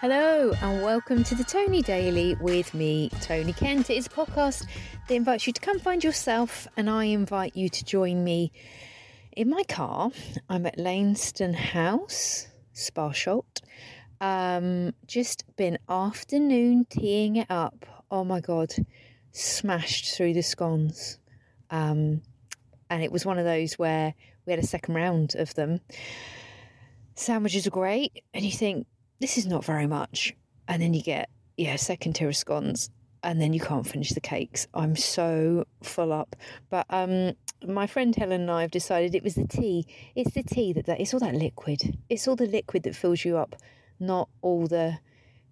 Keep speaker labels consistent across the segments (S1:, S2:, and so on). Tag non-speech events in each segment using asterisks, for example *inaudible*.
S1: Hello, and welcome to the Tony Daily with me, Tony Kent. It is a podcast that invites you to come find yourself, and I invite you to join me in my car. I'm at Lainston House, Sparsholt. Um, just been afternoon teeing it up. Oh my god, smashed through the scones. Um, and it was one of those where we had a second round of them. Sandwiches are great, and you think, this is not very much. And then you get, yeah, second tier of scones, and then you can't finish the cakes. I'm so full up. But um, my friend Helen and I have decided it was the tea. It's the tea that, that it's all that liquid. It's all the liquid that fills you up, not all the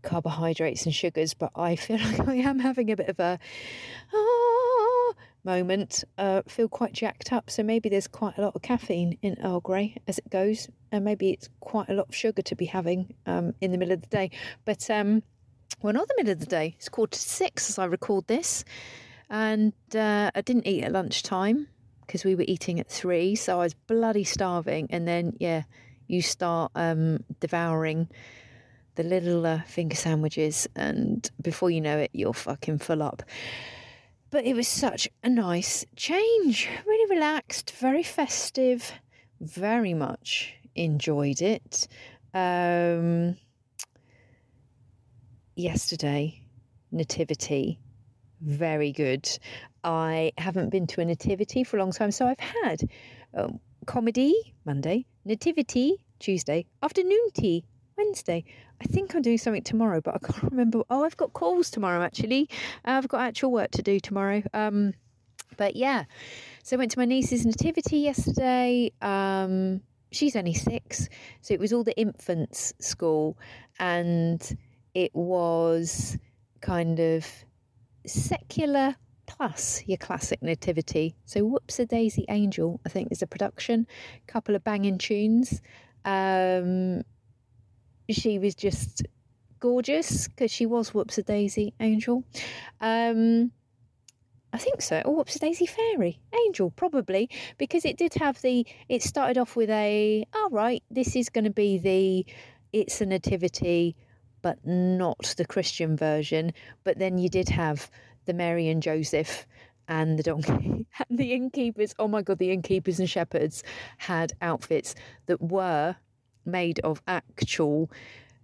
S1: carbohydrates and sugars. But I feel *laughs* like I am having a bit of a ah, moment. Uh, feel quite jacked up. So maybe there's quite a lot of caffeine in Earl Grey as it goes, and maybe it's quite a lot of sugar to be having um, in the middle of the day. But um, well, not the middle of the day. It's quarter to six as I record this, and uh, I didn't eat at lunchtime because we were eating at three, so I was bloody starving. And then yeah, you start um, devouring the little uh, finger sandwiches, and before you know it, you're fucking full up. But it was such a nice change, really relaxed, very festive, very much enjoyed it. Um, yesterday, Nativity, very good. I haven't been to a Nativity for a long time, so I've had um, comedy Monday, Nativity Tuesday, afternoon tea Wednesday. I think I'm doing something tomorrow, but I can't *laughs* remember. Oh, I've got calls tomorrow actually. I've got actual work to do tomorrow. Um, but yeah, so I went to my niece's nativity yesterday. Um, she's only six, so it was all the infants' school, and it was kind of secular plus your classic nativity. So Whoops a Daisy Angel, I think, is a production. A couple of banging tunes. Um, she was just gorgeous because she was Whoops a Daisy Angel. Um, I think so. Or Whoops a Daisy Fairy Angel, probably, because it did have the. It started off with a. All oh, right, this is going to be the. It's a nativity, but not the Christian version. But then you did have the Mary and Joseph and the donkey *laughs* and the innkeepers. Oh my God, the innkeepers and shepherds had outfits that were made of actual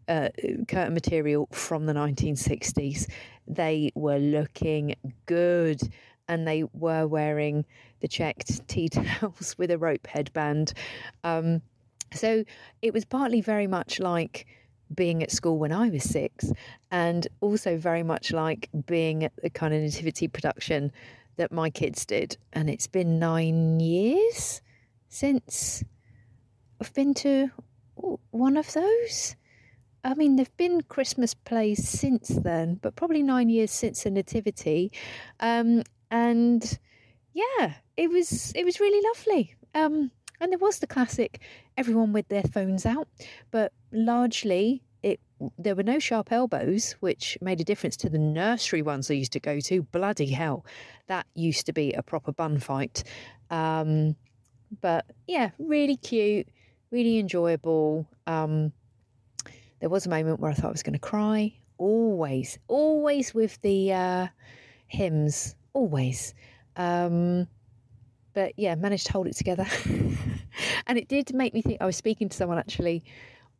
S1: uh, curtain material from the 1960s. They were looking good and they were wearing the checked *laughs* tea towels with a rope headband. Um, so it was partly very much like being at school when I was six, and also very much like being at the kind of nativity production that my kids did. And it's been nine years since I've been to one of those. I mean, there've been Christmas plays since then, but probably nine years since the Nativity, um, and yeah, it was it was really lovely. Um, and there was the classic everyone with their phones out, but largely it there were no sharp elbows, which made a difference to the nursery ones I used to go to. Bloody hell, that used to be a proper bun fight. Um, but yeah, really cute really enjoyable. Um, there was a moment where I thought I was going to cry. Always, always with the uh, hymns, always. Um, but yeah, managed to hold it together. *laughs* and it did make me think. I was speaking to someone actually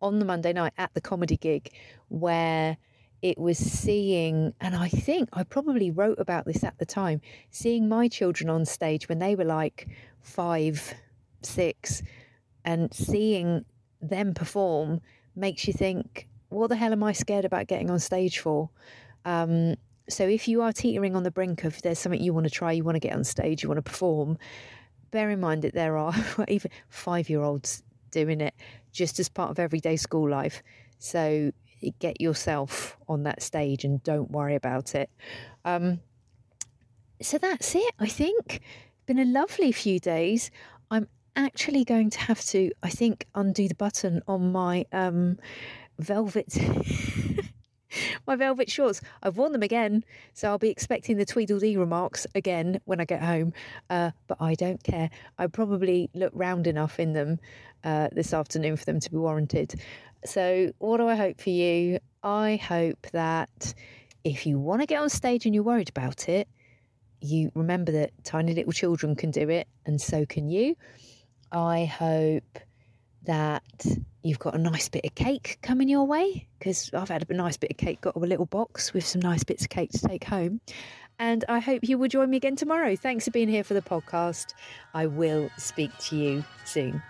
S1: on the Monday night at the comedy gig where it was seeing, and I think I probably wrote about this at the time, seeing my children on stage when they were like five, six, and seeing them perform makes you think, what the hell am I scared about getting on stage for? Um, so if you are teetering on the brink of there's something you want to try, you want to get on stage, you want to perform, bear in mind that there are *laughs* even five year olds doing it just as part of everyday school life. So get yourself on that stage and don't worry about it. Um, so that's it, I think. Been a lovely few days. Actually going to have to, I think, undo the button on my um, velvet. *laughs* my velvet shorts. I've worn them again, so I'll be expecting the Tweedledee remarks again when I get home. Uh, but I don't care. I probably look round enough in them uh, this afternoon for them to be warranted. So, what do I hope for you? I hope that if you want to get on stage and you're worried about it, you remember that tiny little children can do it, and so can you. I hope that you've got a nice bit of cake coming your way because I've had a nice bit of cake, got a little box with some nice bits of cake to take home. And I hope you will join me again tomorrow. Thanks for being here for the podcast. I will speak to you soon.